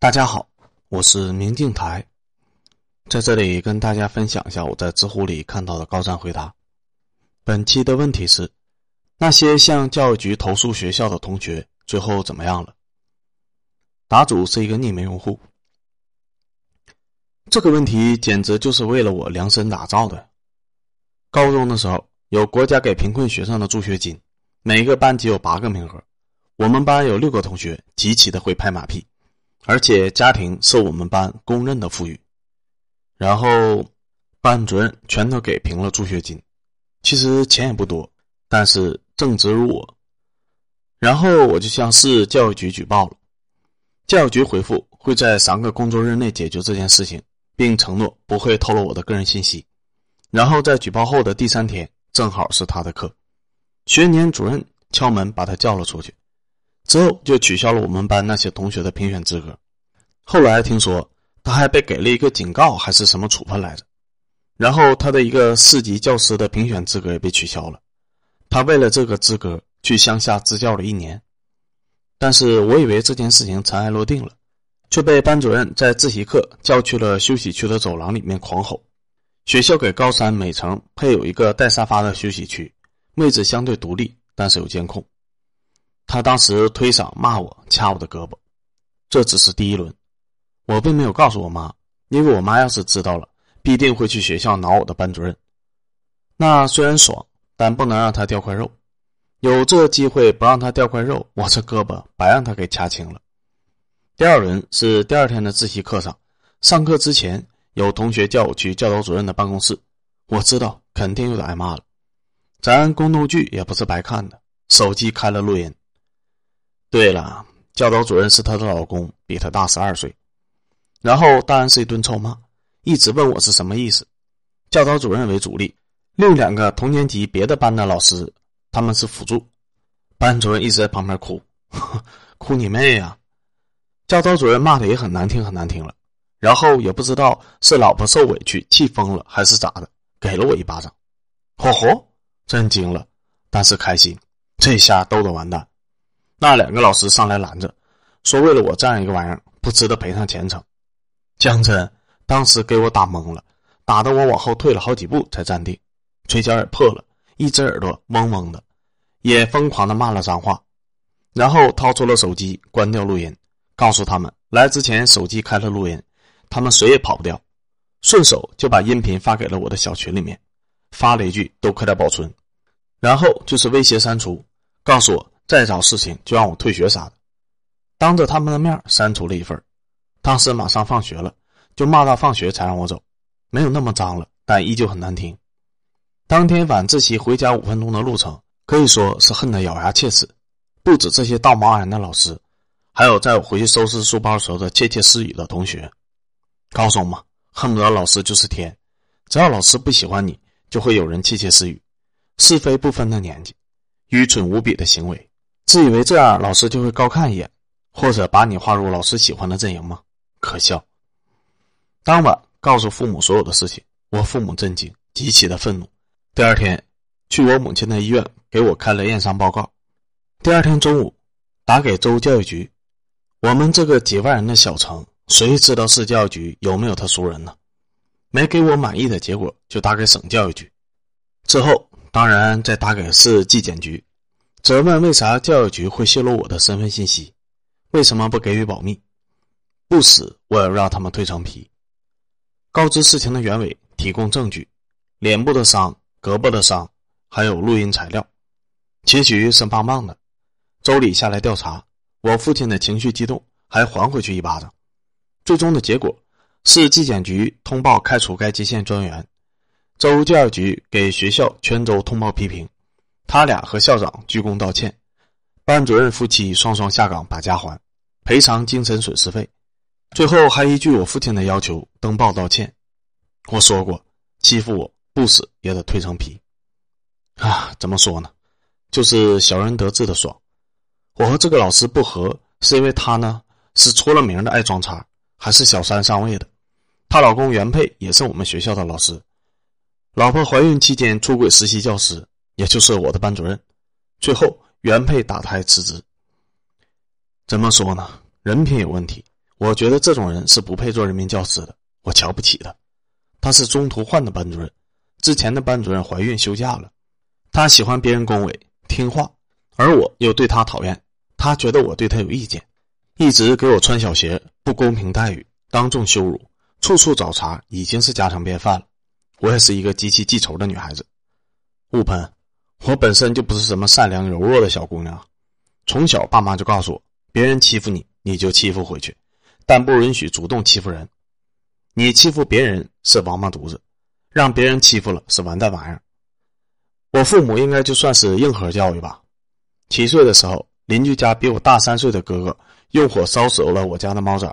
大家好，我是明镜台，在这里跟大家分享一下我在知乎里看到的高赞回答。本期的问题是：那些向教育局投诉学校的同学最后怎么样了？答主是一个匿名用户。这个问题简直就是为了我量身打造的。高中的时候，有国家给贫困学生的助学金，每个班级有八个名额，我们班有六个同学极其的会拍马屁。而且家庭是我们班公认的富裕，然后班主任全都给评了助学金，其实钱也不多，但是正直如我。然后我就向市教育局举报了，教育局回复会在三个工作日内解决这件事情，并承诺不会透露我的个人信息。然后在举报后的第三天，正好是他的课，学年主任敲门把他叫了出去。之后就取消了我们班那些同学的评选资格。后来听说他还被给了一个警告，还是什么处分来着？然后他的一个市级教师的评选资格也被取消了。他为了这个资格去乡下支教了一年。但是我以为这件事情尘埃落定了，却被班主任在自习课叫去了休息区的走廊里面狂吼。学校给高三每层配有一个带沙发的休息区，位置相对独立，但是有监控。他当时推搡骂我，掐我的胳膊，这只是第一轮。我并没有告诉我妈，因为我妈要是知道了，必定会去学校挠我的班主任。那虽然爽，但不能让他掉块肉。有这机会不让他掉块肉，我这胳膊白让他给掐青了。第二轮是第二天的自习课上，上课之前有同学叫我去教导主任的办公室，我知道肯定又得挨骂了。咱宫斗剧也不是白看的，手机开了录音。对了，教导主任是她的老公，比她大十二岁。然后当然是一顿臭骂，一直问我是什么意思。教导主任为主力，另两个同年级别的班的老师他们是辅助。班主任一直在旁边哭，哭你妹呀！教导主任骂的也很难听，很难听了。然后也不知道是老婆受委屈气疯了还是咋的，给了我一巴掌。嚯嚯，震惊了，但是开心，这下逗得完蛋。那两个老师上来拦着，说：“为了我这样一个玩意儿，不值得赔上前程。”江真当时给我打懵了，打得我往后退了好几步才站定，嘴角也破了，一只耳朵嗡嗡的，也疯狂的骂了脏话，然后掏出了手机，关掉录音，告诉他们来之前手机开了录音，他们谁也跑不掉，顺手就把音频发给了我的小群里面，发了一句“都快点保存”，然后就是威胁删除，告诉我。再找事情就让我退学啥的，当着他们的面删除了一份当时马上放学了，就骂到放学才让我走，没有那么脏了，但依旧很难听。当天晚自习回家五分钟的路程，可以说是恨得咬牙切齿。不止这些道貌岸然的老师，还有在我回去收拾书包时候的窃窃私语的同学。高中嘛，恨不得老师就是天，只要老师不喜欢你，就会有人窃窃私语，是非不分的年纪，愚蠢无比的行为。自以为这样老师就会高看一眼，或者把你划入老师喜欢的阵营吗？可笑！当晚告诉父母所有的事情，我父母震惊，极其的愤怒。第二天，去我母亲的医院给我开了验伤报告。第二天中午，打给州教育局。我们这个几万人的小城，谁知道市教育局有没有他熟人呢？没给我满意的结果，就打给省教育局。之后，当然再打给市纪检局。责问为啥教育局会泄露我的身份信息？为什么不给予保密？不死，我要让他们蜕层皮。告知事情的原委，提供证据，脸部的伤、胳膊的伤，还有录音材料。结局是棒棒的。周里下来调查，我父亲的情绪激动，还还回去一巴掌。最终的结果是纪检局通报开除该接线专员，州教育局给学校全州通报批评。他俩和校长鞠躬道歉，班主任夫妻双双下岗把家还，赔偿精神损失费，最后还依据我父亲的要求登报道歉。我说过，欺负我不死也得蜕层皮。啊，怎么说呢？就是小人得志的爽。我和这个老师不和，是因为他呢是出了名的爱装叉，还是小三上位的。她老公原配也是我们学校的老师，老婆怀孕期间出轨实习教师。也就是我的班主任，最后原配打胎辞职。怎么说呢？人品有问题，我觉得这种人是不配做人民教师的，我瞧不起他。他是中途换的班主任，之前的班主任怀孕休假了。他喜欢别人恭维、听话，而我又对他讨厌。他觉得我对他有意见，一直给我穿小鞋，不公平待遇，当众羞辱，处处找茬，已经是家常便饭了。我也是一个极其记仇的女孩子。勿喷，我本身就不是什么善良柔弱的小姑娘，从小爸妈就告诉我，别人欺负你，你就欺负回去，但不允许主动欺负人。你欺负别人是王八犊子，让别人欺负了是完蛋玩意儿。我父母应该就算是硬核教育吧。七岁的时候。邻居家比我大三岁的哥哥用火烧死了我家的猫崽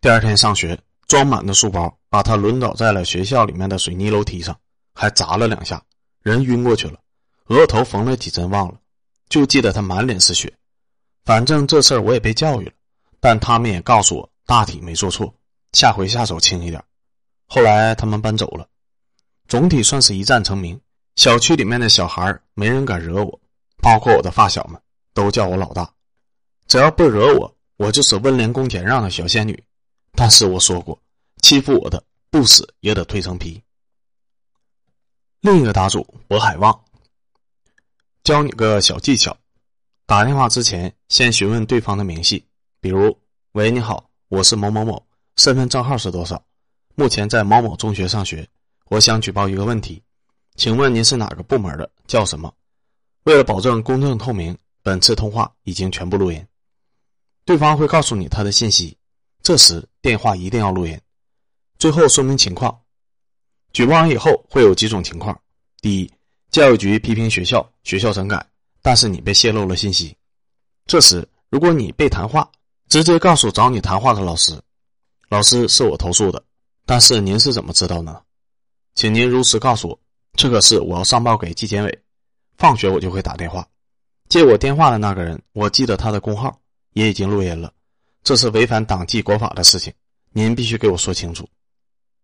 第二天上学，装满的书包把他轮倒在了学校里面的水泥楼梯上，还砸了两下，人晕过去了，额头缝了几针忘了，就记得他满脸是血。反正这事儿我也被教育了，但他们也告诉我大体没做错，下回下手轻一点。后来他们搬走了，总体算是一战成名。小区里面的小孩没人敢惹我，包括我的发小们。都叫我老大，只要不惹我，我就是温良恭俭让的小仙女。但是我说过，欺负我的不死也得蜕层皮。另一个答主渤海旺，教你个小技巧：打电话之前先询问对方的明细，比如“喂，你好，我是某某某，身份证号是多少？目前在某某中学上学，我想举报一个问题，请问您是哪个部门的？叫什么？为了保证公正透明。”本次通话已经全部录音，对方会告诉你他的信息，这时电话一定要录音。最后说明情况，举报完以后会有几种情况：第一，教育局批评学校，学校整改，但是你被泄露了信息。这时如果你被谈话，直接告诉找你谈话的老师，老师是我投诉的，但是您是怎么知道呢？请您如实告诉我，这个事我要上报给纪检委，放学我就会打电话。接我电话的那个人，我记得他的工号，也已经录音了。这是违反党纪国法的事情，您必须给我说清楚。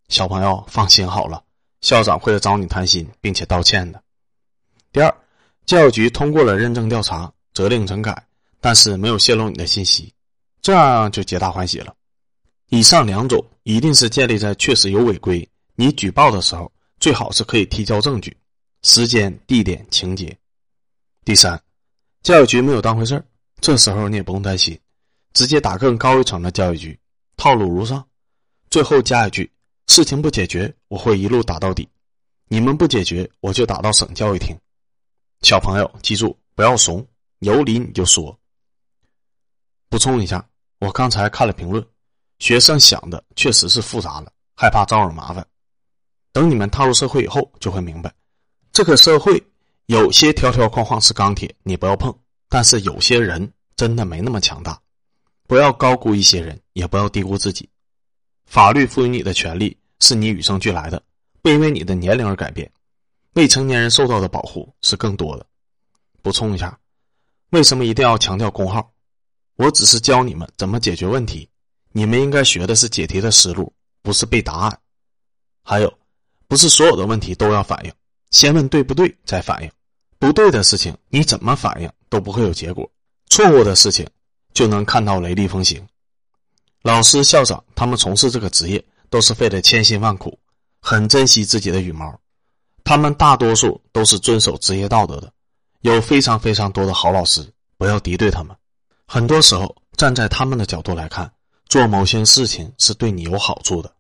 小朋友放心好了，校长会找你谈心，并且道歉的。第二，教育局通过了认证调查，责令整改，但是没有泄露你的信息，这样就皆大欢喜了。以上两种一定是建立在确实有违规，你举报的时候最好是可以提交证据，时间、地点、情节。第三。教育局没有当回事，这时候你也不用担心，直接打更高一层的教育局，套路如上。最后加一句：事情不解决，我会一路打到底。你们不解决，我就打到省教育厅。小朋友记住，不要怂，有理你就说。补充一下，我刚才看了评论，学生想的确实是复杂了，害怕招惹麻烦。等你们踏入社会以后，就会明白，这个社会。有些条条框框是钢铁，你不要碰；但是有些人真的没那么强大，不要高估一些人，也不要低估自己。法律赋予你的权利是你与生俱来的，不因为你的年龄而改变。未成年人受到的保护是更多的。补充一下，为什么一定要强调工号？我只是教你们怎么解决问题，你们应该学的是解题的思路，不是背答案。还有，不是所有的问题都要反应。先问对不对，再反应。不对的事情，你怎么反应都不会有结果；错误的事情，就能看到雷厉风行。老师、校长他们从事这个职业，都是费了千辛万苦，很珍惜自己的羽毛。他们大多数都是遵守职业道德的，有非常非常多的好老师。不要敌对他们。很多时候，站在他们的角度来看，做某些事情是对你有好处的。